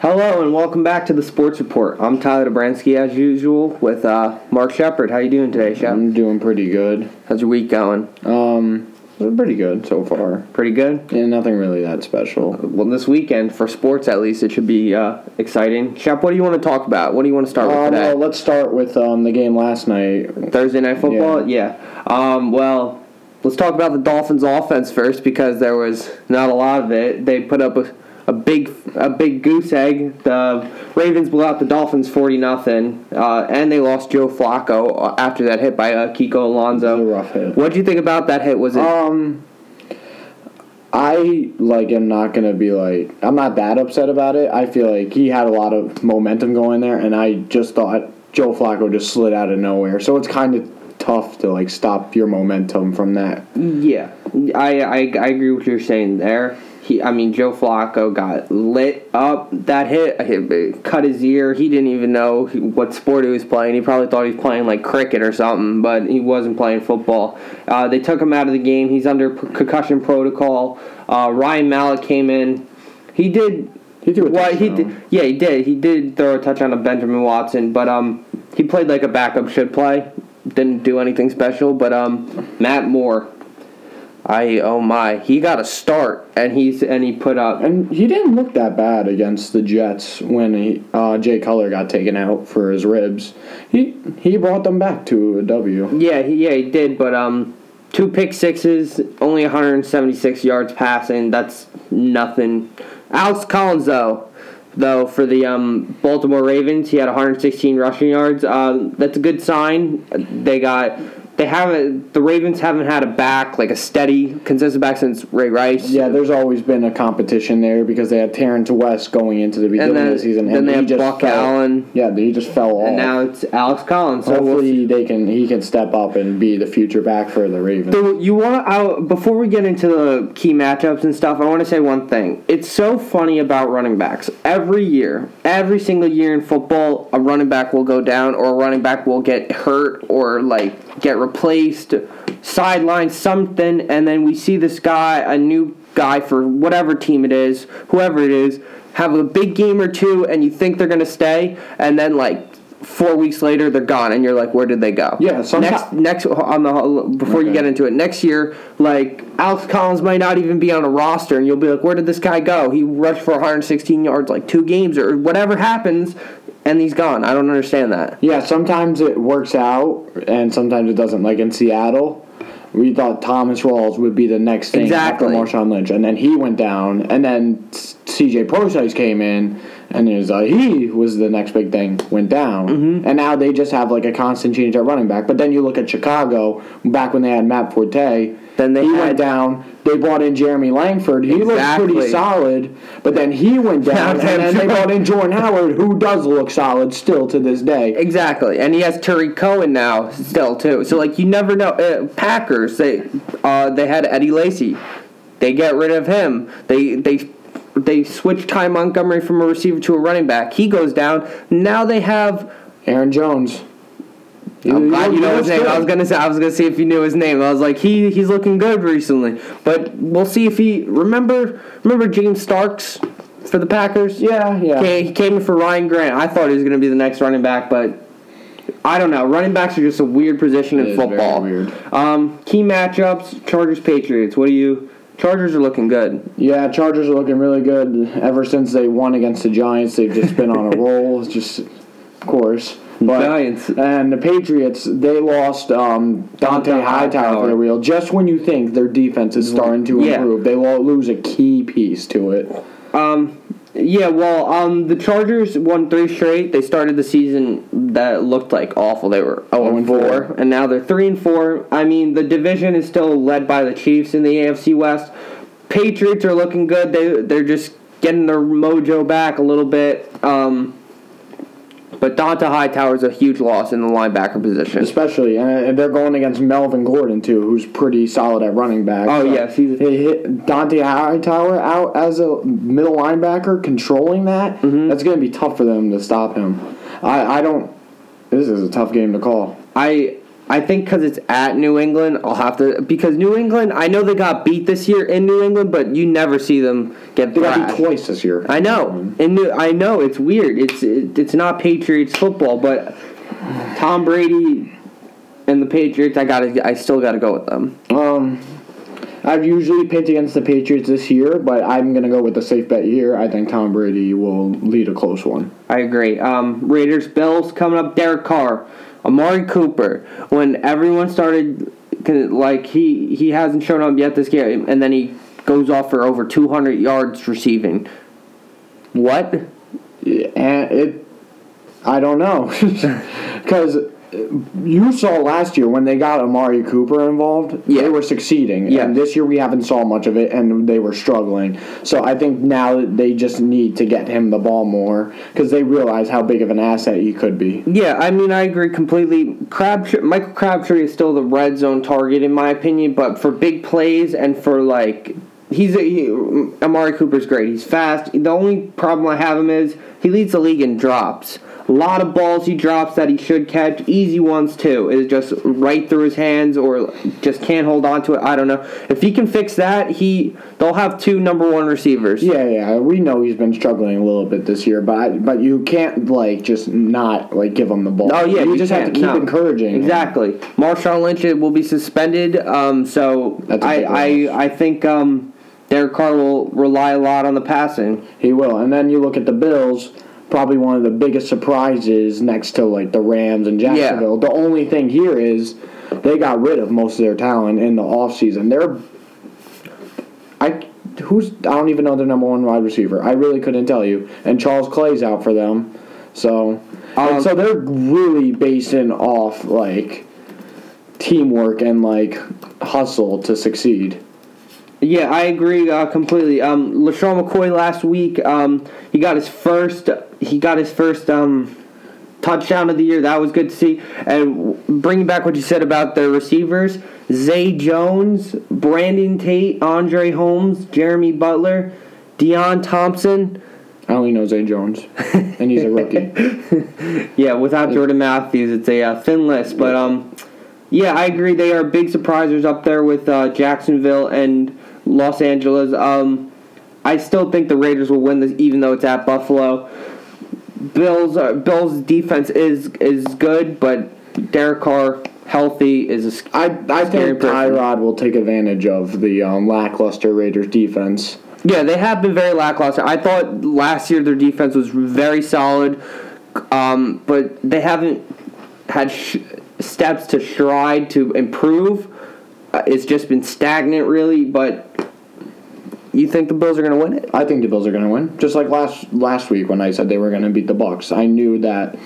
Hello and welcome back to the Sports Report. I'm Tyler Dobransky as usual with uh, Mark Shepard. How you doing today, Shep? I'm doing pretty good. How's your week going? Um, pretty good so far. Pretty good. Yeah, nothing really that special. Well, this weekend for sports at least, it should be uh, exciting. Shep, what do you want to talk about? What do you want to start with Uh, today? well, let's start with um, the game last night. Thursday night football? Yeah. Um, well, let's talk about the Dolphins offense first because there was not a lot of it. They put up a, a big a big goose egg. The Ravens blew out the Dolphins 40 nothing, uh, and they lost Joe Flacco after that hit by uh, Kiko Alonso. It was a rough hit. What do you think about that hit? Was it Um, I like am not gonna be like I'm not that upset about it. I feel like he had a lot of momentum going there, and I just thought Joe Flacco just slid out of nowhere. So it's kind of tough to like stop your momentum from that. Yeah, I, I I agree with what you're saying there. He, I mean, Joe Flacco got lit up. That hit, hit cut his ear. He didn't even know what sport he was playing. He probably thought he was playing like cricket or something, but he wasn't playing football. Uh, they took him out of the game. He's under concussion protocol. Uh, Ryan Mallett came in. He did He threw a well, he did. Yeah, he did. He did throw a touchdown to Benjamin Watson, but um, he played like a backup should play. Didn't do anything special, but um, Matt Moore. I oh my, he got a start and he's and he put up. And he didn't look that bad against the Jets when he, uh, Jay Cutler got taken out for his ribs. He he brought them back to a W. Yeah, he, yeah, he did, but um, two pick sixes, only 176 yards passing. That's nothing. Alex Collins though, though for the um Baltimore Ravens, he had 116 rushing yards. Uh, that's a good sign. They got. They haven't. The Ravens haven't had a back like a steady, consistent back since Ray Rice. Yeah, there's always been a competition there because they had Terrence West going into the beginning then- of the season, and then and they he have just Buck fell. Allen. Yeah, he just fell off. And now it's Alex Collins. So we'll hopefully they can he can step up and be the future back for the Ravens. So you want to before we get into the key matchups and stuff, I want to say one thing. It's so funny about running backs. Every year, every single year in football, a running back will go down or a running back will get hurt or like get replaced, sidelined something, and then we see this guy, a new guy for whatever team it is, whoever it is, have a big game or two, and you think they're gonna stay, and then like. Four weeks later, they're gone, and you're like, "Where did they go?" Yeah, next next on the before you get into it next year like alex collins might not even be on a roster and you'll be like where did this guy go he rushed for 116 yards like two games or whatever happens and he's gone i don't understand that Yeah, sometimes it works out and sometimes it doesn't. Like in Seattle, we thought Thomas Rawls would be the next thing Exactly. after Marshawn Lynch, and then he went down, and then C.J. Prosise came in, and it was, uh, he was the next big thing. Went down, Mm-hmm. and now they just have like a constant change at running back. But then you look at Chicago back when they had Matt Forte. Then they he had- went down. They brought in Jeremy Langford. He looked pretty solid, but then he went down, and then they brought in Jordan Howard, who does look solid still to this day. exactly and he has Tarik cohen now still too so like you never know uh, packers they uh, they had eddie lacy they get rid of him they they they switch Ty Montgomery from a receiver to a running back. He goes down. Now they have Aaron Jones. I'm glad you know his name. I was gonna say I was gonna see if you knew his name. I was like, he he's looking good recently, but we'll see if he remember remember James Starks for the Packers. Yeah, yeah. Okay, he came in for Ryan Grant. I thought he was gonna be the next running back, but I don't know. Running backs are just a weird position It in football. weird. Um, key matchups: Chargers Patriots. What do you? Chargers are looking good. Yeah, Chargers are looking really good. Ever since they won against the Giants, they've just been on a roll. It's Just, of course. But, Giants. And the Patriots, they lost um, Dont'a Dont'a Hightower for the wheel. Just when you think their defense is starting to Yeah. improve, they lo- lose a key piece to it. Um, yeah, well, um, the Chargers won three straight. They started the season that looked like awful. They were 0 and 4, 4. and now they're 3 and 4. I mean, the division is still led by the Chiefs in the AFC West. Patriots are looking good. They they're just getting their mojo back a little bit. Um, but Dont'a Hightower is a huge loss in the linebacker position. Especially, and they're going against Melvin Gordon, too, who's pretty solid at running back. Oh, So yes, he's- They hit Dont'a Hightower out as a middle linebacker, controlling that. Mm-hmm. That's going to be tough for them to stop him. I, I don't. This is a tough game to call. I I think because it's at New England, I'll have to because New England. I know they got beat this year in New England, but you never see them get They got beat twice this year. I know, and New, I know it's weird. It's it, it's not Patriots football, but Tom Brady and the Patriots. I gotta. I still gotta go with them. Um, I've usually picked against the Patriots this year, but I'm gonna go with the safe bet here. I think Tom Brady will lead a close one. I agree. Um, Raiders, Bills coming up. Derek Carr, Amari Cooper. When everyone started, like he he hasn't shown up yet this game, and then he goes off for over 200 yards receiving. What? And it, I don't know, because you saw last year when they got Amari Cooper involved, Yeah. they were succeeding. Yeah. And this year we haven't saw much of it, and they were struggling. So I think now they just need to get him the ball more because they realize how big of an asset he could be. Yeah, I mean, I agree completely. Crabtree, Michael Crabtree is still the red zone target in my opinion, but for big plays and for like, he's a, he, Amari Cooper's great. He's fast. The only problem I have him is he leads the league in drops. A lot of balls he drops that he should catch, easy ones too. Is just right through his hands or just can't hold on to it. I don't know. If he can fix that, he they'll have two number one receivers. Yeah, yeah, we know he's been struggling a little bit this year, but but you can't like just not like give him the ball. Oh yeah, you, just have to keep no. encouraging. him. Exactly. Marshawn Lynch will be suspended, um, so I. I I think um, Derek Carr will rely a lot on the passing. He will. And then you look at the Bills, probably one of the biggest surprises next to like the Rams and Jacksonville. The only thing here is they got rid of most of their talent in the offseason. They're I who's I don't even know their number one wide receiver. I really couldn't tell you. And Charles Clay's out for them. So Um, so they're really basing off like teamwork and like hustle to succeed. Yeah, I agree uh, completely. Um, LeSean McCoy last week, um, he got his first. He got his first um, touchdown of the year. That was good to see. And bringing back what you said about the receivers, Zay Jones, Brandon Tate, Andre Holmes, Jeremy Butler, Deion Thompson. I only know Zay Jones, and he's a rookie. Yeah, without Jordan Matthews, it's a uh, thin list. But um, yeah, I agree. They are big surprisers up there with uh, Jacksonville and Los Angeles. Um, I still think the Raiders will win this, even though it's at Buffalo. Bills uh, Bills defense is is good, but Derek Carr healthy is a, sc- I, I think. Tyrod will take advantage of the um, lackluster Raiders defense. Yeah, they have been very lackluster. I thought last year their defense was very solid, um, but they haven't had sh- steps to stride to improve. Uh, it's just been stagnant, really. But you think the Bills are going to win it? I think the Bills are going to win. Just like last last week when I said they were going to beat the Bucks, I knew that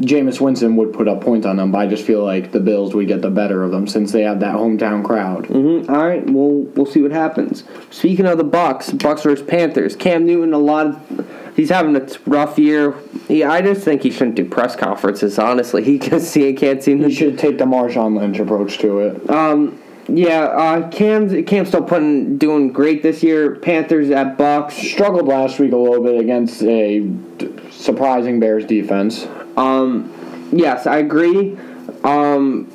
Jameis Winston would put up points on them, but I just feel like the Bills would get the better of them since they have that hometown crowd. Mm-hmm. All right, we'll we'll see what happens. Speaking of the Bucks, Bucks versus Panthers. Cam Newton, a lot of he's having a rough year. He, I just think he shouldn't do press conferences. Honestly, he just see can't seem He should take the Marshawn Lynch approach to it. Um, yeah, uh, Cam's Cam's still putting doing great this year. Panthers at Bucks. Struggled last week a little bit against a d- surprising Bears defense. Um, yes, I agree. Um,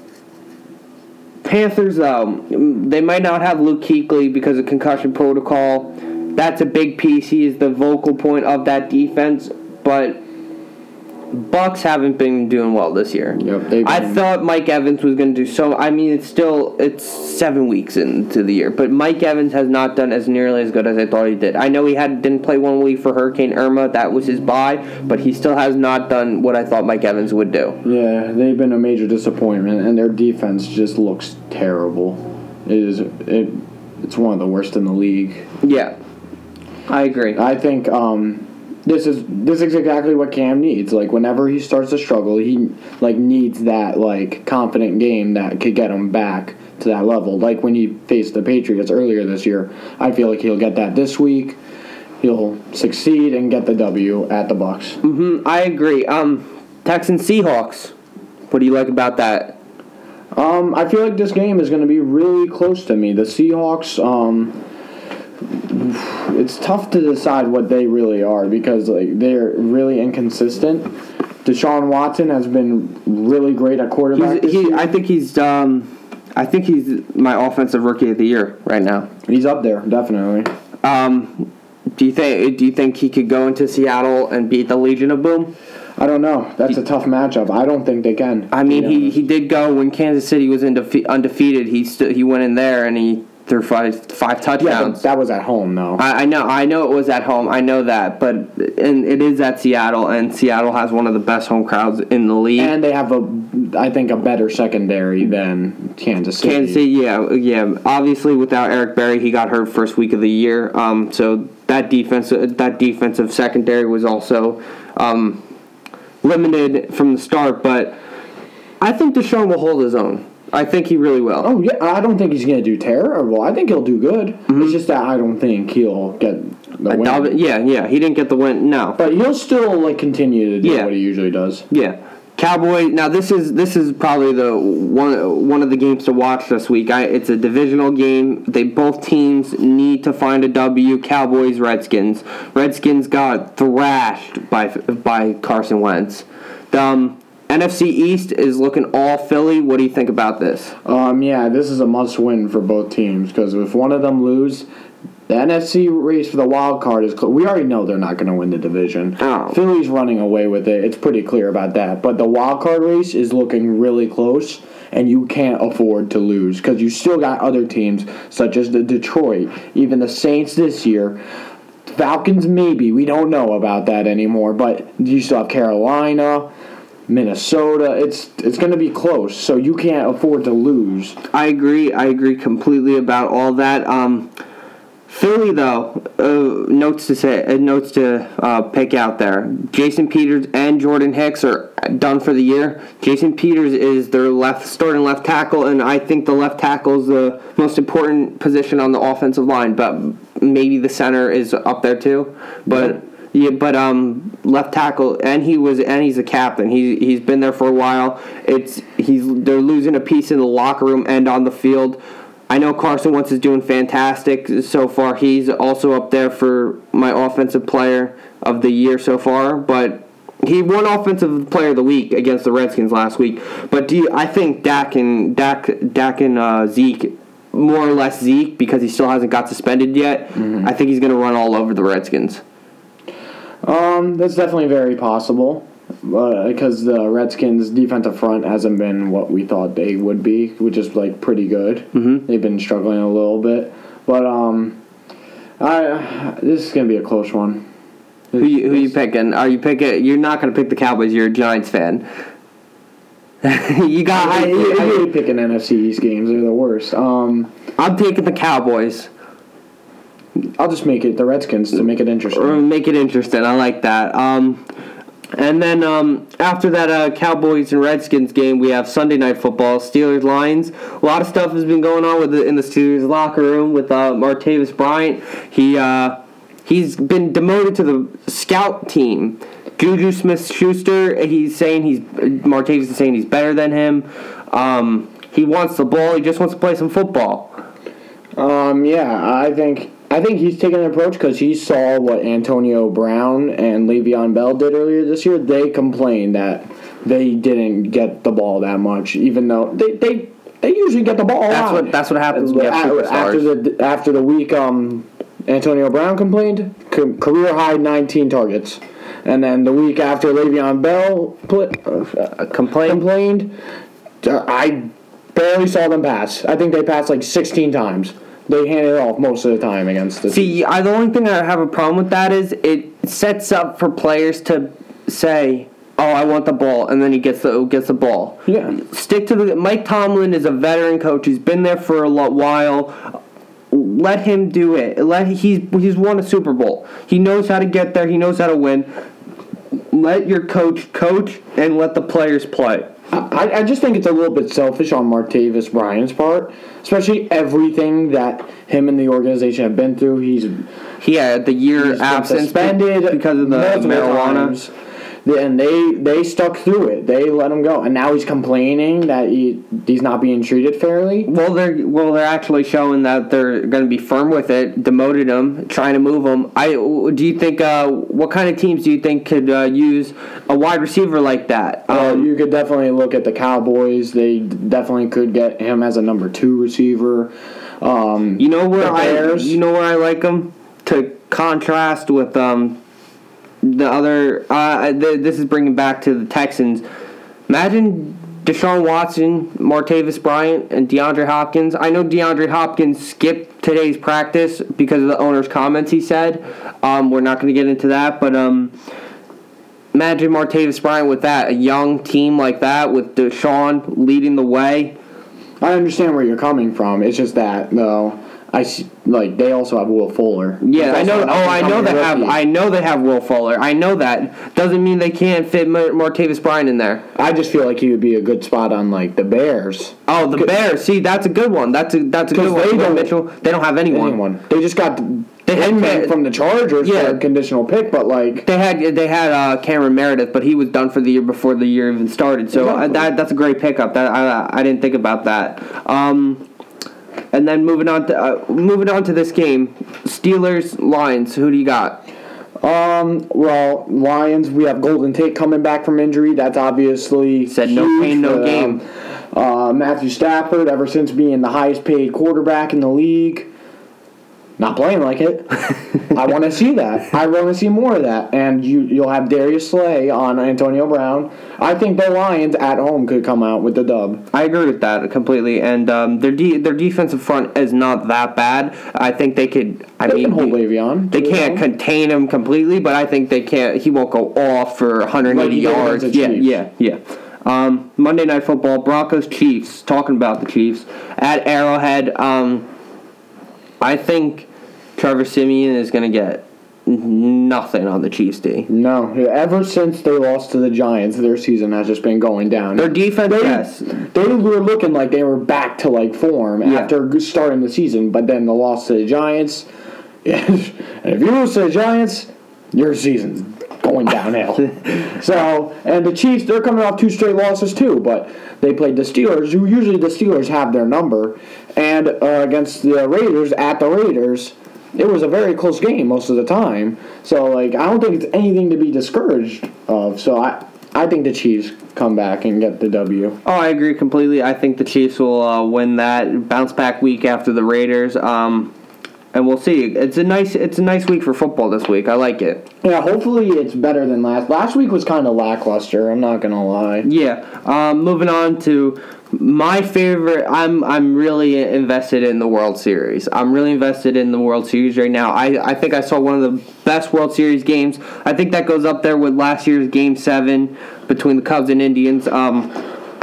Panthers though, they might not have Luke Kuechly because of concussion protocol. That's a big piece. He is the vocal point of that defense, but Bucks haven't been doing well this year. Yep, I thought Mike Evans was going to do so. I mean, it's still it's seven weeks into the year, but Mike Evans has not done as nearly as good as I thought he did. I know he had didn't play one week for Hurricane Irma. That was his bye, but he still has not done what I thought Mike Evans would do. Yeah, they've been a major disappointment, and their defense just looks terrible. It is it. It's one of the worst in the league. Yeah, I agree. I think um, this is this is exactly what Cam needs. Like whenever he starts to struggle, he like needs that like confident game that could get him back to that level. Like when he faced the Patriots earlier this year, I feel like he'll get that this week. He'll succeed and get the W at the Bucks. hmm I agree. Um, Texans Seahawks. What do you like about that? Um, I feel like this game is going to be really close to me. The Seahawks, um, it's tough to decide what they really are because like they're really inconsistent. Deshaun Watson has been really great at quarterback. He. I think he's. Um, I think he's my offensive rookie of the year right now. He's up there, definitely. Um, do you think? Do you think he could go into Seattle and beat the Legion of Boom? I don't know. That's a tough matchup. I don't think they can. I mean, he, he did go when Kansas City was undefeated. He st- he went in there and he threw five five yeah, touchdowns. but that was at home though. I, I know, I know it was at home. I know that, but and it is at Seattle, and Seattle has one of the best home crowds in the league. and they have a, I think, a better secondary than Kansas City. Kansas City, yeah, yeah. Obviously, without Eric Berry, he got hurt first week of the year. Um, so that defense, that defensive secondary was also um, limited from the start. But I think Deshaun will hold his own. I think he really will. Oh yeah, I don't think he's gonna do terrible. I think he'll do good. Mm-hmm. It's just that I don't think he'll get the win. Yeah, yeah. He didn't get the win. No, But he'll still like continue to do Yeah. what he usually does. Yeah. Cowboy. Now this is this is probably the one one of the games to watch this week. I, it's a divisional game. They both teams need to find a W. Cowboys Redskins. Redskins got thrashed by by Carson Wentz. Um, NFC East is looking all Philly. What do you think about this? Um, yeah, this is a must win for both teams because if one of them lose, the NFC race for the wild card is. Cl- we already know they're not going to win the division. Oh. Philly's running away with it. It's pretty clear about that. But the wild card race is looking really close, and you can't afford to lose because you still got other teams such as the Detroit, even the Saints this year. Falcons maybe we don't know about that anymore, but you still have Carolina. Minnesota, it's it's going to be close, so you can't afford to lose. I agree. I agree completely about all that. Um, Philly, though, uh, notes to say, uh, notes to uh, pick out there. Jason Peters and Jordan Hicks are done for the year. Jason Peters is their left starting left tackle, and I think the left tackle is the most important position on the offensive line. But maybe the center is up there too. But yeah, but um, left tackle, and he was, and he's a captain. He he's been there for a while. It's he's they're losing a piece in the locker room and on the field. I know Carson Wentz is doing fantastic so far. He's also up there for my offensive player of the year so far, but he won offensive player of the week against the Redskins last week. But do you, I think Dak and Dak Dak and uh, Zeke more or less Zeke because he still hasn't got suspended yet. I think he's going to run all over the Redskins. Um, that's definitely very possible. Uh, because the Redskins' defensive front hasn't been what we thought they would be, which is like pretty good. Mm-hmm. They've been struggling a little bit, but um, I this is gonna be a close one. Who you, who you picking? Are you picking? You're not going to pick the Cowboys. You're a Giants fan. you got. I, I, I, I, hate picking NFC East games; they're the worst. Um, I'm taking the Cowboys. I'll just make it the Redskins to make it Or interesting. make it interesting. I like that. Um, and then um, after that uh, Cowboys and Redskins game, we have Sunday night football. Steelers Lions. A lot of stuff has been going on with the, in the Steelers locker room with uh, Martavis Bryant. He uh, he's been demoted to the scout team. Juju Smith Schuster. He's saying he's Martavis is saying he's better than him. Um, he wants the ball. He just wants to play some football. Um, yeah, I think I think he's taking an approach because he saw what Antonio Brown and Le'Veon Bell did earlier this year. They complained that they didn't get the ball that much, even though they they, they usually get the ball. a That's lot. what that's what happens have after the after the week, um, Antonio Brown complained ca- career high 19 targets, and then the week after Le'Veon Bell put uh, Complain. complained, uh, I barely saw them pass. I think they passed like 16 times. They hand it off most of the time against the See, I, the only thing I have a problem with that is it sets up for players to say, "Oh, I want the ball," and then he gets the gets the ball. Yeah. Stick to the. Mike Tomlin is a veteran coach. He's been there for a lot while. Let him do it. Let he's he's won a Super Bowl. He knows how to get there. He knows how to win. Let your coach coach and let the players play. I, I just think it's a little bit selfish on Martavis Bryant's part, especially everything that him and the organization have been through. He's He had the year absence suspended because of the marijuana. times. And they they stuck through it. They let him go, and now he's complaining that he he's not being treated fairly. Well, they're well, they're actually showing that they're going to be firm with it. Demoted him, trying to move him. I do you think? Uh, what kind of teams do you think could uh, use a wide receiver like that? Uh, Um, you could definitely look at the Cowboys. They definitely could get him as a number two receiver. Um, you know where I you know where I like him to contrast with um the other. Uh, th- this is bringing back to the Texans. Imagine. Deshaun Watson, Martavis Bryant, and DeAndre Hopkins. I know DeAndre Hopkins skipped today's practice because of the owner's comments. He said, um, "We're not going to get into that," but um, imagine Martavis Bryant with that, a young team like that, with Deshaun leading the way. I understand where you're coming from. It's just that though. I see, like they also have Will Fuller. Yeah, I know. Oh, I know they have. rookie. I know they have Will Fuller. I know that. Doesn't mean they can't fit Mar- Martavis Bryant in there. I just feel like he would be a good spot on like the Bears. Oh, the Bears. See, that's a good one. That's a that's a good one. they don't- Mitchell. They don't have anyone. Anyone? They just got They had Cam- from the Chargers Yeah. for a conditional pick, but like They had they had uh, Cameron Meredith, but he was done for the year before the year even started. So uh, Exactly. that that's a great pickup. That I I didn't think about that. Um, and then moving on to uh, moving on to this game, Steelers Lions. Who do you got? Um, well, Lions, we have Golden Tate coming back from injury. That's obviously Said no huge pain, no game. Uh, Matthew Stafford, ever since being the highest paid quarterback in the league, not playing like it. I want to see that. I want to see more of that. And you, you'll have Darius Slay on Antonio Brown. I think the Lions at home could come out with the dub. I agree with that completely. And um, their de- their defensive front is not that bad. I think they could. I They mean, can hold Le'Veon. They can't contain him completely, but I think they can't. He won't go off for 180 Like yards. the Yeah, yeah, yeah. Um, Monday Night Football, Broncos Chiefs. Talking about the Chiefs at Arrowhead. Um, I think Trevor Siemian is going to get nothing on the Chiefs D. No, ever since they lost to the Giants, their season has just been going down. Their defense, They, yes. they were looking like they were back to like form Yeah. after starting the season, but then the loss to the Giants. and if you lose to the Giants, your season's going downhill. so, and the Chiefs, they're coming off two straight losses too, but they played the Steelers, who usually the Steelers have their number, and uh, against the Raiders at the Raiders. It was a very close game most of the time, so like I don't think it's anything to be discouraged of. So I, I think the Chiefs come back and get the W. Oh, I agree completely. I think the Chiefs will uh, win that bounce back week after the Raiders. Um, and we'll see. It's a nice it's a nice week for football this week. I like it. Yeah, hopefully it's better than last. Last week was kind of lackluster. I'm not gonna lie. Yeah. Um, moving on to my favorite. I'm I'm really invested in the World Series. I'm really invested in the World Series right now. I I think I saw one of the best World Series games. I think that goes up there with last year's Game Seven between the Cubs and Indians. Um,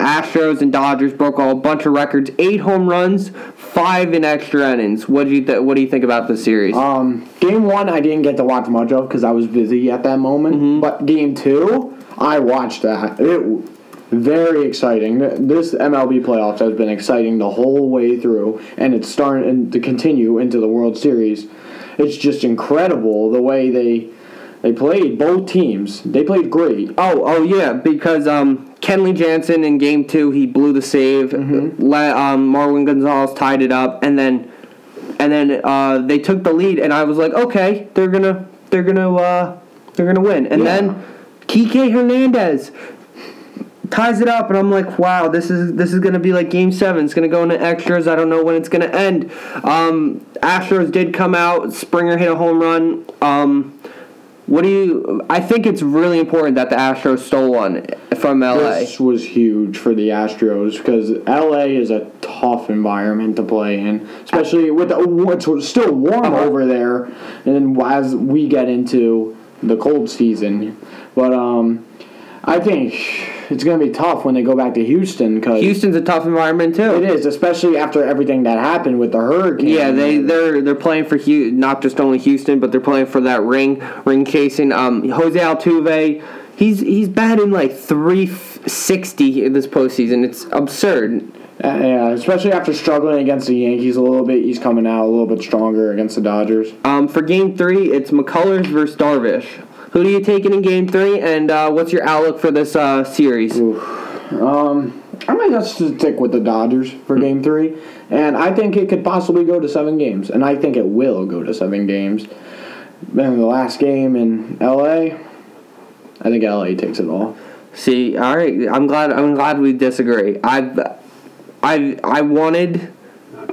Astros and Dodgers broke all a bunch of records. Eight home runs, five in extra innings. What do you th- What do you think about this series? Um, game one I didn't get to watch much of because I was busy at that moment. Mm-hmm. But game two, I watched that. It very exciting. This MLB playoffs has been exciting the whole way through, and it's starting to continue into the World Series. It's just incredible the way they they played both teams. They played great. Oh, oh yeah, because um, Kenley Jansen in Game Two he blew the save. Le- um, Marwin Gonzalez tied it up, and then and then uh, they took the lead, and I was like, okay, they're gonna they're gonna uh, they're gonna win, and Yeah. then Kike Hernandez ties it up, and I'm like, wow, this is this is gonna be like Game Seven. It's gonna go into extras. I don't know when it's gonna end. Um, Astros did come out. Springer hit a home run. Um, what do you? I think it's really important that the Astros stole one from LA. This was huge for the Astros because LA is a tough environment to play in, especially with the, it's still warm Uh-huh. over there, and as we get into the cold season. But um, I think it's gonna be tough when they go back to Houston because Houston's a tough environment too. it is, especially after everything that happened with the hurricane. Yeah, they they're they're playing for not just only Houston, but they're playing for that ring ring chasing. Um, Jose Altuve, he's he's batting like three sixty in this postseason. It's absurd. Uh, yeah, especially after struggling against the Yankees a little bit, he's coming out a little bit stronger against the Dodgers. Um, for Game Three, it's McCullers versus Darvish. Who do you taking in Game Three, and uh, what's your outlook for this uh, series? Um, I might just stick with the Dodgers for Game Three, and I think it could possibly go to seven games, and I think it will go to seven games. Then the last game in LA, I think LA takes it all. See, all right, I'm glad. I'm glad we disagree. I've, I, I wanted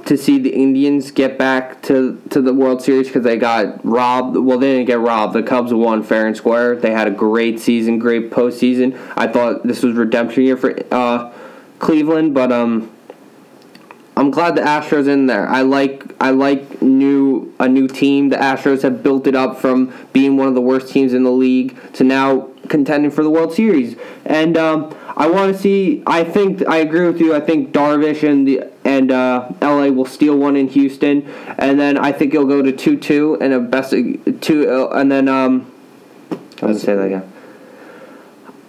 to see the Indians get back to to the World Series because they got robbed. Well, they didn't get robbed. The Cubs won fair and square. They had a great season, great postseason. I thought this was redemption year for uh, Cleveland, but um, I'm glad the Astros in there. I like I like new a new team. The Astros have built it up from being one of the worst teams in the league to now contending for the World Series. And um, I want to see. I think I agree with you. I think Darvish and the and uh, LA will steal one in Houston, and then I think it'll go to two two and a best two, uh, and then um, I'm gonna say that again.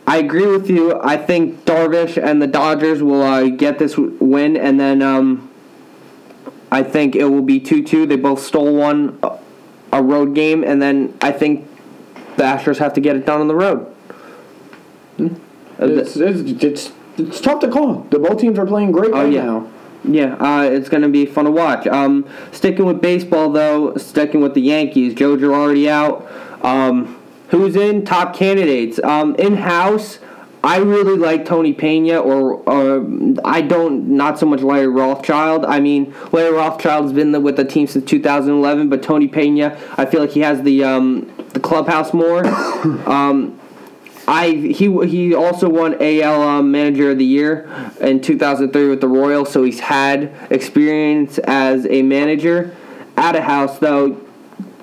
I agree with you. I think Darvish and the Dodgers will uh, get this win, and then um, I think it will be 2 2. They both stole one, uh, a road game, and then I think the Astros have to get it done on the road. Uh, It's, it's, it's, it's tough to call. The both teams are playing great right Oh, yeah. now. Yeah, uh, it's going to be fun to watch. Um, sticking with baseball, though, sticking with the Yankees, Joe Girardi out. Um, who's in? Top candidates. Um, in house, I really like Tony Pena, or, or I don't, not so much Larry Rothschild. I mean, Larry Rothschild's been with the team since 2011, but Tony Pena, I feel like he has the um, the clubhouse more. I he he also won AL um, Manager of the Year in 2003 with the Royals, so he's had experience as a manager. At a house though,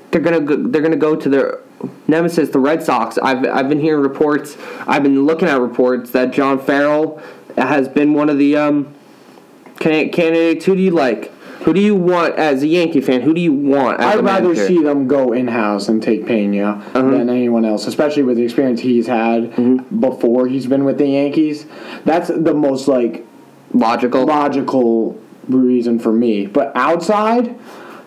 they're gonna go, they're gonna go to their nemesis, the Red Sox. I've I've been hearing reports. I've been looking at reports that John Farrell has been one of the um, can- candidates. Who do you like? Who do you want as a Yankee fan? Who do you want as I'd rather manager? see them go in house and take Pena Uh-huh. than anyone else, especially with the experience he's had Mm-hmm. before he's been with the Yankees. That's the most like logical. logical reason for me. But outside,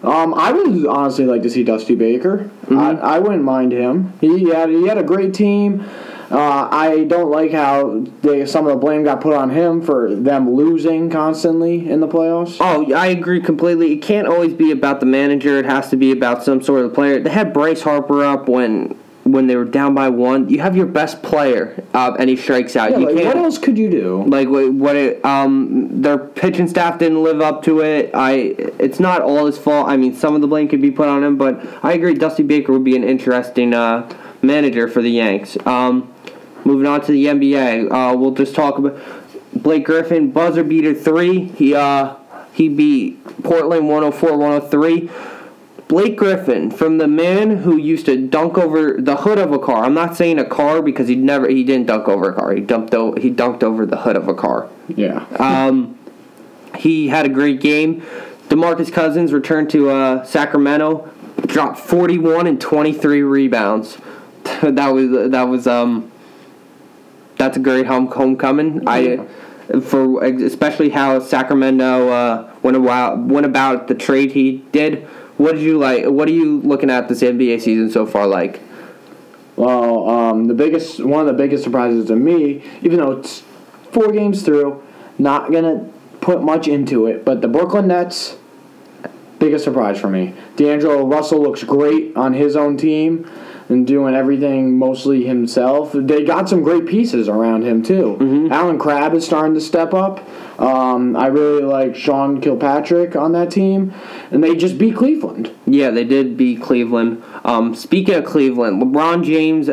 um, I would honestly like to see Dusty Baker. Mm-hmm. I, I wouldn't mind him. He had he had a great team. Uh, I don't like how they, some of the blame got put on him for them losing constantly in the playoffs. Oh, I agree completely. It can't always be about the manager. It has to be about some sort of player. They had Bryce Harper up when when they were down by one. You have your best player up and he strikes out. Yeah, you like, can't. what else could you do? like what, what it, um their pitching staff didn't live up to it. I it's not all his fault. I mean some of the blame could be put on him, but I agree Dusty Baker would be an interesting uh, manager for the Yanks. Um, moving on to the NBA, uh, we'll just talk about Blake Griffin buzzer beater three. He uh he beat Portland 104-103. Blake Griffin, from the man who used to dunk over the hood of a car. I'm not saying a car because he never he didn't dunk over a car. He dumped o- he dunked over the hood of a car. Yeah. Um, he had a great game. DeMarcus Cousins returned to uh, Sacramento, dropped 41 and 23 rebounds. that was that was um that's a great home homecoming. I for especially how Sacramento uh, went about went about the trade he did. What did you like? What are you looking at this NBA season so far like? Well, um, the biggest one of the biggest surprises to me, even though it's four games through, not gonna put much into it, but the Brooklyn Nets, biggest surprise for me. D'Angelo Russell looks great on his own team and doing everything mostly himself. They got some great pieces around him too. Allen Crabbe is starting to step up. Um, I really like Sean Kilpatrick on that team, and they just beat Cleveland. Yeah, they did beat Cleveland. Um, speaking of Cleveland, LeBron James,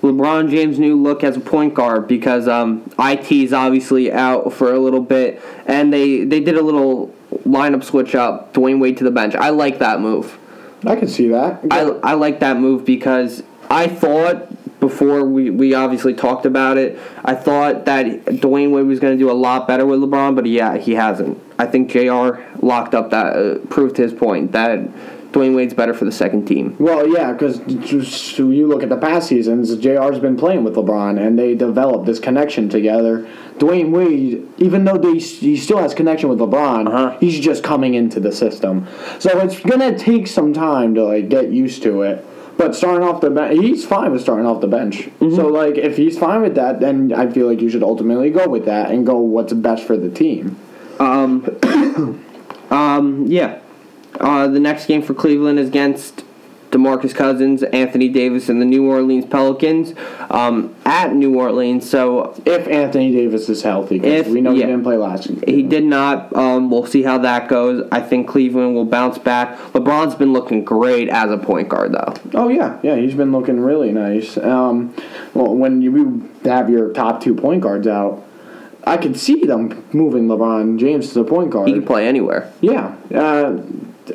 LeBron James' new look as a point guard because um, it is obviously out for a little bit, and they they did a little lineup switch up. Dwyane Wade to the bench. I like that move. I can see that. I I like that move because I thought before we, we obviously talked about it, I thought that Dwyane Wade was going to do a lot better with LeBron, but yeah, he hasn't. I think Jr. locked up that uh, proved his point that Dwyane Wade's better for the second team. Well, yeah, because you look at the past seasons, JR's been playing with LeBron, and they developed this connection together. Dwyane Wade, even though they, he still has connection with LeBron, Uh-huh. he's just coming into the system. So it's gonna take some time to like get used to it. But starting off the bench, he's fine with starting off the bench. So like, if he's fine with that, then I feel like you should ultimately go with that and go what's best for the team. Um, Um, yeah. Uh, the next game for Cleveland is against DeMarcus Cousins, Anthony Davis, and the New Orleans Pelicans um, at New Orleans. So If Anthony Davis is healthy, If- we know yeah. he didn't play last year. he did not. Um, we'll see how that goes. I think Cleveland will bounce back. LeBron's been looking great as a point guard, though. Oh yeah, yeah, he's been looking really nice. Um, well, when you have your top two point guards out, I could see them moving LeBron James to the point guard. He can play anywhere. Yeah, uh,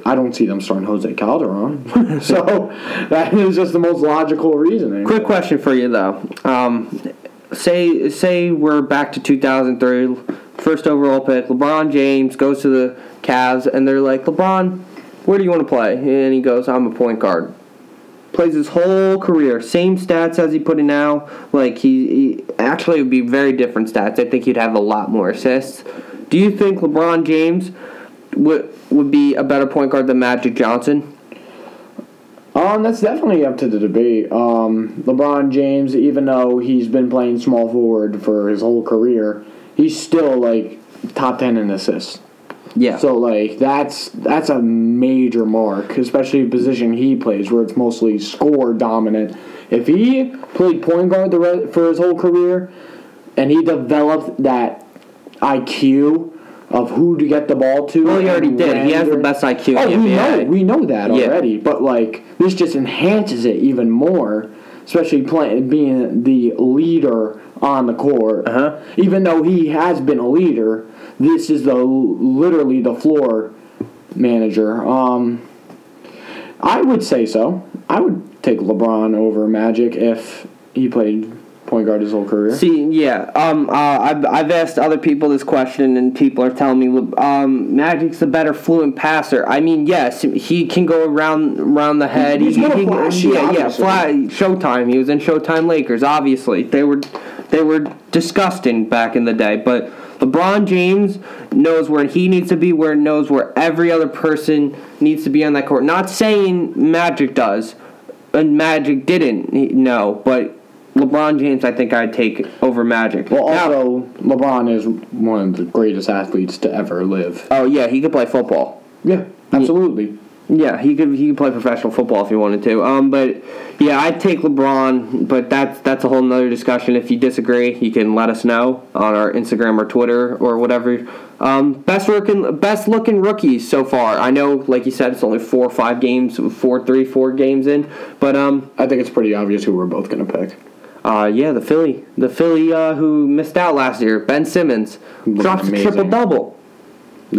I don't see them starting Jose Calderon. so that is just the most logical reasoning. Quick question for you though. Um, say say we're back to 2003, first overall pick. LeBron James goes to the Cavs, and they're like, LeBron, where do you want to play? And he goes, I'm a point guard. Plays his whole career, same stats as he put in now. Like he, he actually would be very different stats. I think he'd have a lot more assists. Do you think LeBron James would would be a better point guard than Magic Johnson? Um, that's definitely up to the debate. Um, LeBron James, even though he's been playing small forward for his whole career, he's still like top ten in assists. Yeah. So like that's that's a major mark, especially the position he plays, where it's mostly score dominant. If he played point guard the re- for his whole career, and he developed that IQ of who to get the ball to, well, he already did. He has the best IQ Oh, in the we know we know that Yeah. already, but like this just enhances it even more, especially playing being the leader on the court. Uh-huh. Even though he has been a leader, this is the literally the floor manager. Um, I would say so. I would take LeBron over Magic if he played point guard his whole career. See, yeah, um, uh, I've, I've asked other people this question, and people are telling me um, Magic's a better fluent passer. I mean, yes, he can go around around the head. He's he, he- flashy, yeah, yeah, fly, Showtime. He was in Showtime Lakers. Obviously, they were they were disgusting back in the day, but. LeBron James knows where he needs to be, where knows where every other person needs to be on that court. Not saying Magic does, and Magic didn't know, but LeBron James, I think I'd take over Magic. Well, also LeBron is one of the greatest athletes to ever live. oh yeah, he could play football. Yeah, absolutely. Yeah, he could he could play professional football if he wanted to. Um, but yeah, I'd take LeBron. But that's that's a whole nother discussion. If you disagree, you can let us know on our Instagram or Twitter or whatever. Um, best looking best looking rookies so far. I know, like you said, it's only four or five games, four, three, four games in. But um, I think it's pretty obvious who we're both gonna pick. Uh, yeah, the Philly, the Philly uh, who missed out last year, Ben Simmons, Looked drops a triple double.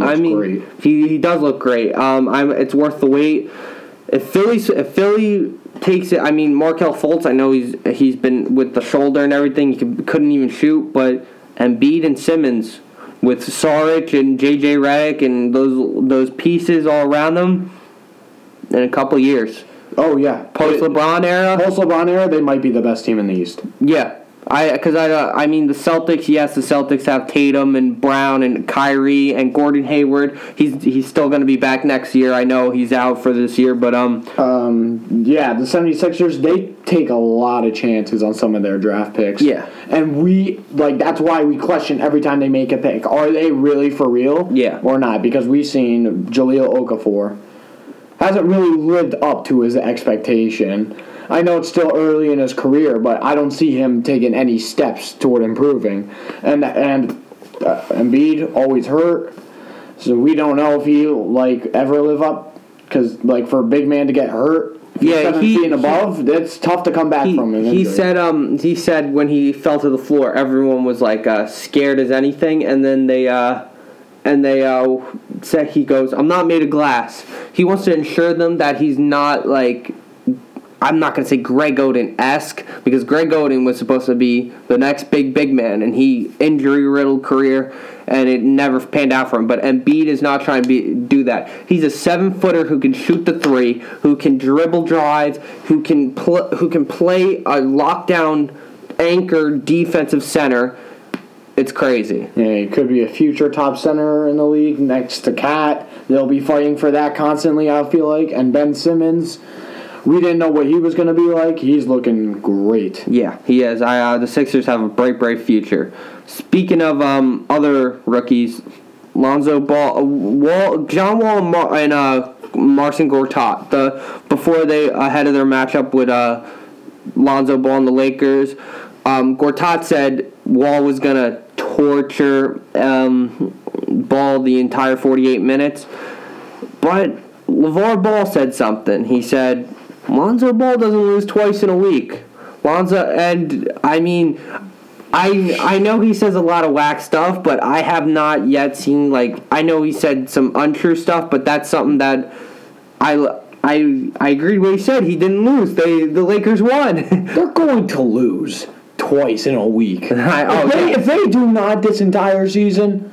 I mean, great. he he does look great. Um, I'm it's worth the wait. If Philly if Philly takes it, I mean, Markelle Fultz. I know he's he's been with the shoulder and everything. He could, couldn't even shoot, but Embiid and Simmons with Saric and JJ Redick and those those pieces all around them. In a couple years, Oh yeah, post LeBron era, Post LeBron era, they might be the best team in the East. Yeah, I because I uh, I mean the Celtics. Yes, the Celtics have Tatum and Brown and Kyrie and Gordon Hayward. He's he's still going to be back next year. I know he's out for this year, but um Um, yeah, the 76ers, they take a lot of chances on some of their draft picks. Yeah. And we, like, that's why we question every time they make a pick. Are they really for real? Yeah. Or not? Because we've seen Jahlil Okafor hasn't really lived up to his expectation. I know it's still early in his career, but I don't see him taking any steps toward improving. And and uh, Embiid always hurt, so we don't know if he'll like ever live up. Because like for a big man to get hurt, Yeah, he- and above, it's tough to come back he, from he said um he said when he fell to the floor, everyone was like uh, scared as anything, and then they uh and they uh said he goes, I'm not made of glass. He wants to ensure them that he's not like I'm not to say Greg Oden esque because Greg Oden was supposed to be the next big big man, and he injury riddled career, and it never panned out for him. But Embiid is not trying to be do that. He's a seven footer who can shoot the three, who can dribble drive, who can pl- who can play a lockdown anchor defensive center. It's crazy. Yeah, he could be a future top center in the league next to KAT. They'll be fighting for that constantly. I feel like, and Ben Simmons, we didn't know what he was going to be like. He's looking great. Yeah, he is. I uh, the Sixers have a bright, bright future. Speaking of um, other rookies, Lonzo Ball, uh, Wall, John Wall, and, Mar- and uh, Marcin Gortat. The before they ahead of their matchup with uh, Lonzo Ball and the Lakers, um, Gortat said Wall was gonna torture um, Ball the entire 48 minutes, but LeVar Ball said something. He said Lonzo Ball doesn't lose twice in a week. Lonzo, and I mean, I I know he says a lot of whack stuff, but I have not yet seen like I know he said some untrue stuff, but that's something that I I I agreed with what he said. He didn't lose. They the Lakers won. They're going to lose twice in a week. I- oh, if, they, yeah. if they do not this entire season,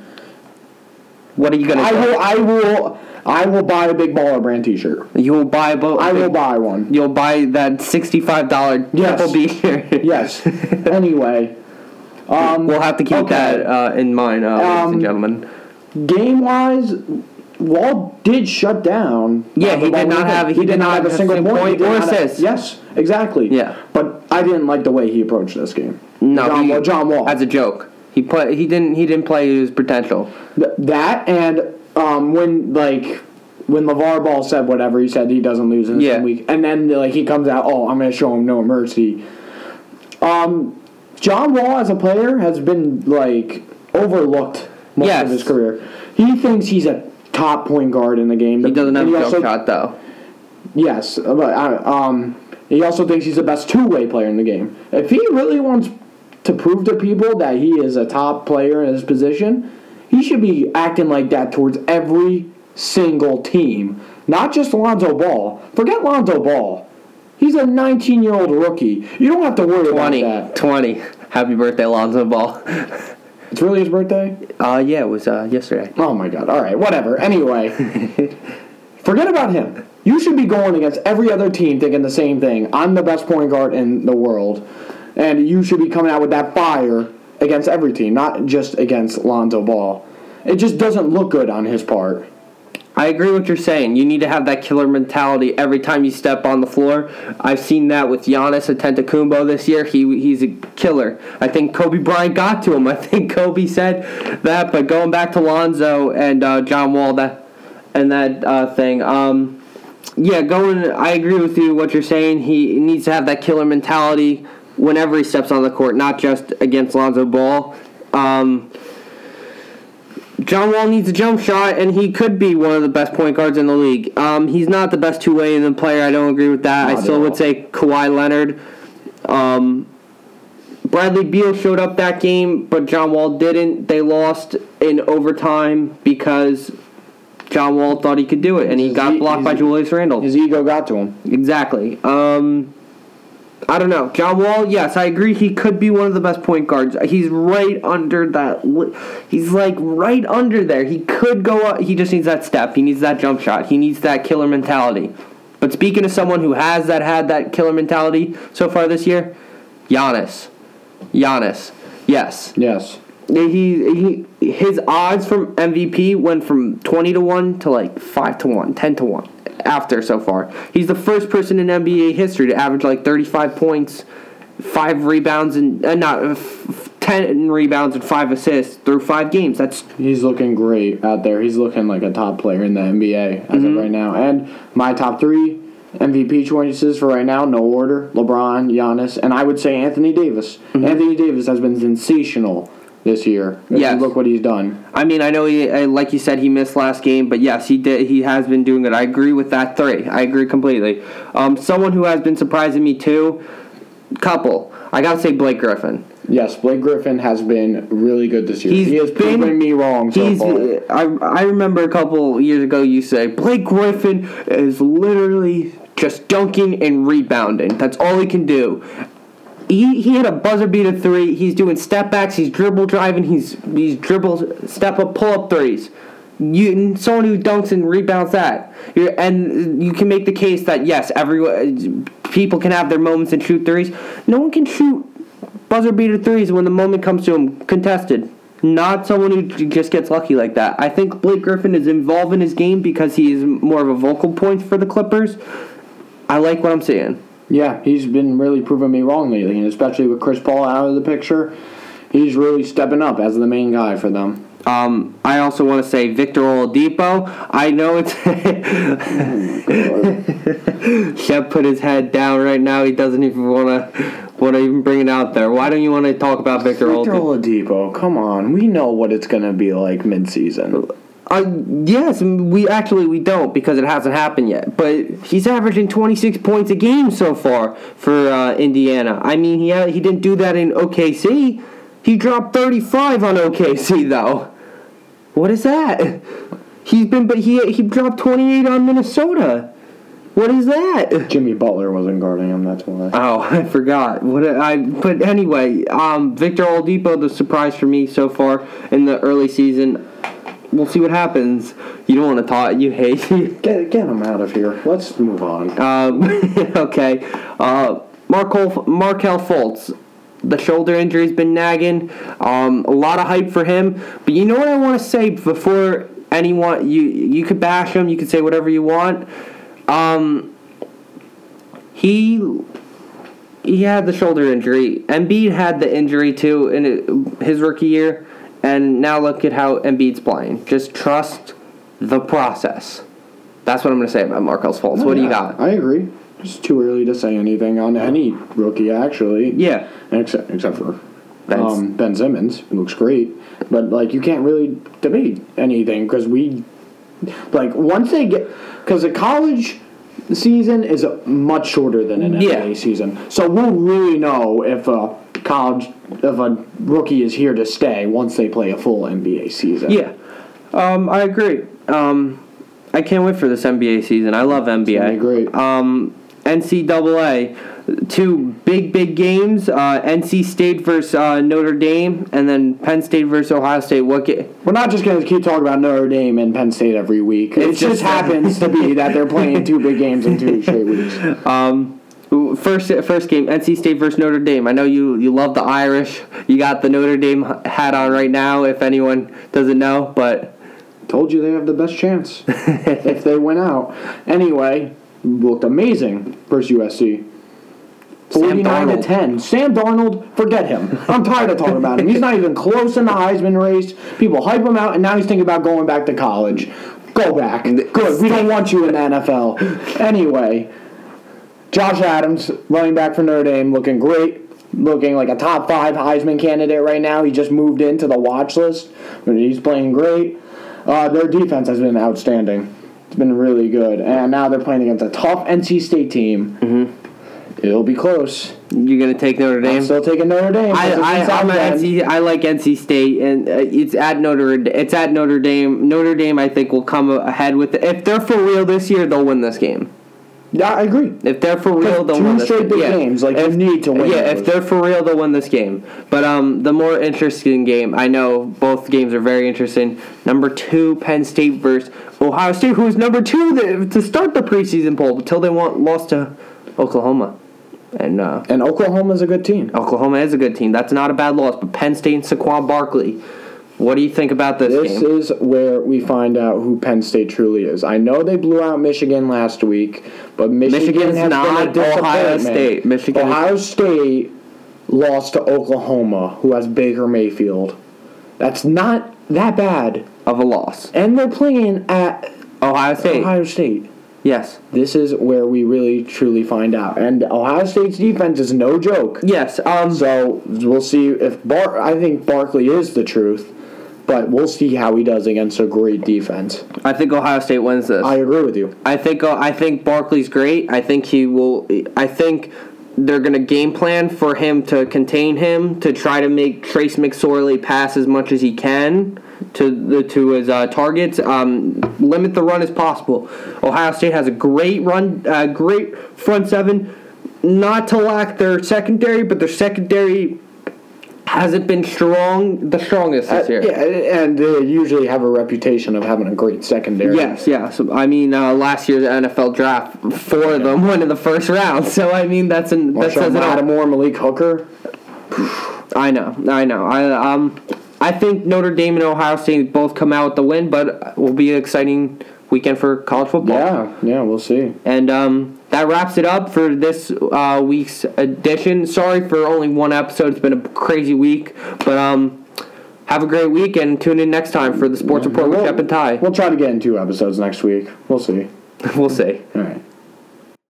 what are you gonna I will. I will. I will buy a big baller brand T-shirt. You'll buy both. I will buy one. You'll buy that sixty-five dollar Yes. triple B shirt. Yes. anyway, um, We'll have to keep Okay. that uh, in mind, uh, ladies Um, and gentlemen. game wise, Wall did shut down. Yeah, he did Ball. not have- He, did not have a single point, point or assist. yes, exactly. Yeah. but I didn't like the way he approached this game. No, John he, Wall. John Wall. As a joke, he play. He didn't. He didn't play his potential. Th- that and um, when like when LeVar Ball said whatever he said he doesn't lose in the Yeah. same week, and then like he comes out, oh, I'm going to show him no mercy. Um, John Wall as a player has been like overlooked most Yes. of his career. He thinks he's a top point guard in the game. He doesn't have a jump shot though. Yes, but uh, um, he also thinks he's the best two-way player in the game. If he really wants to prove to people that he is a top player in his position, he should be acting like that towards every single team, not just Lonzo Ball. Forget Lonzo Ball. He's a 19-year-old rookie. You don't have to worry 20, about that. 20. Happy birthday, Lonzo Ball. It's really his birthday. Uh, yeah, it was uh, yesterday. Oh my god. All right, whatever. Anyway, forget about him. You should be going against every other team thinking the same thing. I'm the best point guard in the world. And you should be coming out with that fire against every team, not just against Lonzo Ball. It just doesn't look good on his part. I agree with what you're saying. You need to have that killer mentality every time you step on the floor. I've seen that with Giannis Antetokounmpo this year. He he's a killer. I think Kobe Bryant got to him. I think Kobe said that. But going back to Lonzo and uh, John Wall, that and that uh, thing. Um, yeah, going. I agree with you. What you're saying. He needs to have that killer mentality whenever he steps on the court, not just against Lonzo Ball. Um, John Wall needs a jump shot, and he could be one of the best point guards in the league. Um, he's not the best two way in the player. I don't agree with that. Not I still would say Kawhi Leonard. Um, Bradley Beal showed up that game, but John Wall didn't. They lost in overtime because John Wall thought he could do it, and he His got blocked by Julius Randle. His ego got to him. Exactly. Um, I don't know. John Wall, yes, I agree. He could be one of the best point guards. He's right under that. li- He's like right under there. He could go up. He just needs that step. He needs that jump shot. He needs that killer mentality. But speaking of someone who has that had that killer mentality so far this year, Giannis. Giannis. Yes. Yes. He, he his odds from MVP went from 20 to 1 to like 5 to 1, 10 to 1 after so far. He's the first person in NBA history to average like 35 points, 5 rebounds and uh, not uh, f- f- 10 rebounds and 5 assists through 5 games. That's He's looking great out there. He's looking like a top player in the NBA as Mm-hmm. of right now. And my top three MVP choices for right now, no order: LeBron, Giannis, and I would say Anthony Davis. Mm-hmm. Anthony Davis has been sensational this year. Yeah, look what he's done. I mean, I know he, uh, like you said, he missed last game, but yes, he did. He has been doing it. I agree with that three. I agree completely. Um, someone who has been surprising me too, couple. I gotta say Blake Griffin. Yes, Blake Griffin has been really good this year. He's he has been- proven me wrong so He's. far. I I remember a couple years ago you say Blake Griffin is literally just dunking and rebounding. That's all he can do. He, he had a buzzer beater three. He's doing step backs. He's dribble driving. He's he's dribble step up pull up threes. You someone who dunks and rebounds that. You're, and you can make the case that yes, everyone people can have their moments and shoot threes. No one can shoot buzzer beater threes when the moment comes to him contested. Not someone who just gets lucky like that. I think Blake Griffin is involved in his game because he is more of a vocal point for the Clippers. I like what I'm seeing. Yeah, he's been really proving me wrong lately, and especially with Chris Paul out of the picture, he's really stepping up as the main guy for them. Um, I also want to say Victor Oladipo. I know it's Shep put his head down right now. He doesn't even want to want to even bring it out there. Why don't you want to talk about Victor, Victor Oladipo? Oladipo, come on, we know what it's gonna be like mid-season. Uh, yes, we actually we don't because it hasn't happened yet. But he's averaging 26 points a game so far for uh, Indiana. I mean, he had, he didn't do that in OKC. He dropped 35 on OKC though. What is that? He's been, but he he dropped 28 on Minnesota. What is that? Jimmy Butler wasn't guarding him. That's why. Oh, I forgot. What I but anyway, um, Victor Oladipo, the surprise for me so far in the early season. We'll see what happens. You don't want to talk. You hate. Get get him out of here. Let's move on. Um, okay. Uh, Markelle, Markelle Fultz. The shoulder injury's been nagging. Um, a lot of hype for him. But you know what I want to say before anyone you you could bash him, you could say whatever you want. Um, he he had the shoulder injury. Embiid had the injury too in his rookie year, and now look at how Embiid's playing. Just trust the process. That's what I'm going to say about Markelle Fultz. What do you got? I agree. It's too early to say anything on any rookie, actually. Yeah. Except except for Ben- um, ben Simmons, who looks great. But like you can't really debate anything because we like once they get because the college season is much shorter than an Yeah. NBA season, so we'll really know if a college if a rookie is here to stay once they play a full NBA season. Yeah, um, I agree. Um, I can't wait for this NBA season. I love NBA. gonna great. Um, NCAA, two big big games. Uh, NC State versus uh, Notre Dame, and then Penn State versus Ohio State. What? Ga- We're not just going to keep talking about Notre Dame and Penn State every week. It just, just- happens to be that they're playing two big games in two straight weeks. Um, first first game, NC State versus Notre Dame. I know you you love the Irish. You got the Notre Dame hat on right now. If anyone doesn't know, but Told you they have the best chance if they win out. Anyway, looked amazing versus USC. Sam 49 to 10. Sam Darnold, forget him. I'm tired of talking about him. He's not even close in the Heisman race. People hype him out, and now he's thinking about going back to college. Go back. Good. We don't want you in the NFL. Anyway, Josh Adams, running back for Notre Dame, looking great. Looking like a top five Heisman candidate right now. He just moved into the watch list, but he's playing great. Uh, their defense has been outstanding. It's been really good, and now they're playing against a tough NC State team. Mm-hmm. It'll be close. you're gonna take Notre Dame. I'm still taking Notre Dame. I, I, I'm NC, I like NC State, and uh, it's at Notre. It's at Notre Dame. Notre Dame, I think, will come ahead with it. If they're for real this year, they'll win this game. Yeah, I agree. If they're for real, they'll win this straight big yeah. games, like, you need to win Yeah, if they're for real, they'll win this game. But um, the more interesting game, I know both games are very interesting. Number two, Penn State versus Ohio State, who's number two to start the preseason poll until they want lost to Oklahoma, and uh, And Oklahoma's a good team. Oklahoma is a good team. That's not a bad loss. But Penn State and Saquon Barkley. What do you think about this, This game? is where we find out who Penn State truly is. I know they blew out Michigan last week, but Michigan Michigan's has not been a Ohio. State. Michigan is- Ohio State lost to Oklahoma, who has Baker Mayfield. That's not that bad, of a loss. and they're playing at Ohio State. Ohio State. Yes. This is where we really truly find out, and Ohio State's defense is no joke. Yes. Um. So we'll see if Bar. I think Barkley is the truth, but we'll see how he does against a great defense. I think Ohio State wins this. I agree with you. I think uh, I think Barkley's great. I think he will. I think they're gonna game plan for him to contain him to try to make Trace McSorley pass as much as he can to the to his uh, targets. Um, limit the run as possible. Ohio State has a great run, uh, great front seven. Not to lack their secondary, but their secondary hasn't been strong, the strongest this year. Uh, Yeah, and they usually have a reputation of having a great secondary. Yes, yes. I mean, uh, last year's NFL draft, four of them went in the first round. So I mean, that's an that says it all. Lattimore, Malik Hooker. I know, I know. I um, I think Notre Dame and Ohio State both come out with the win, but it will be an exciting weekend for college football. Yeah, yeah, we'll see. And um, that wraps it up for this uh, week's edition. Sorry for only one episode. It's been a crazy week, but um, have a great week and tune in next time for the Sports Report with Shep and Ty. We'll try to get in two episodes next week. We'll see. We'll see. All right.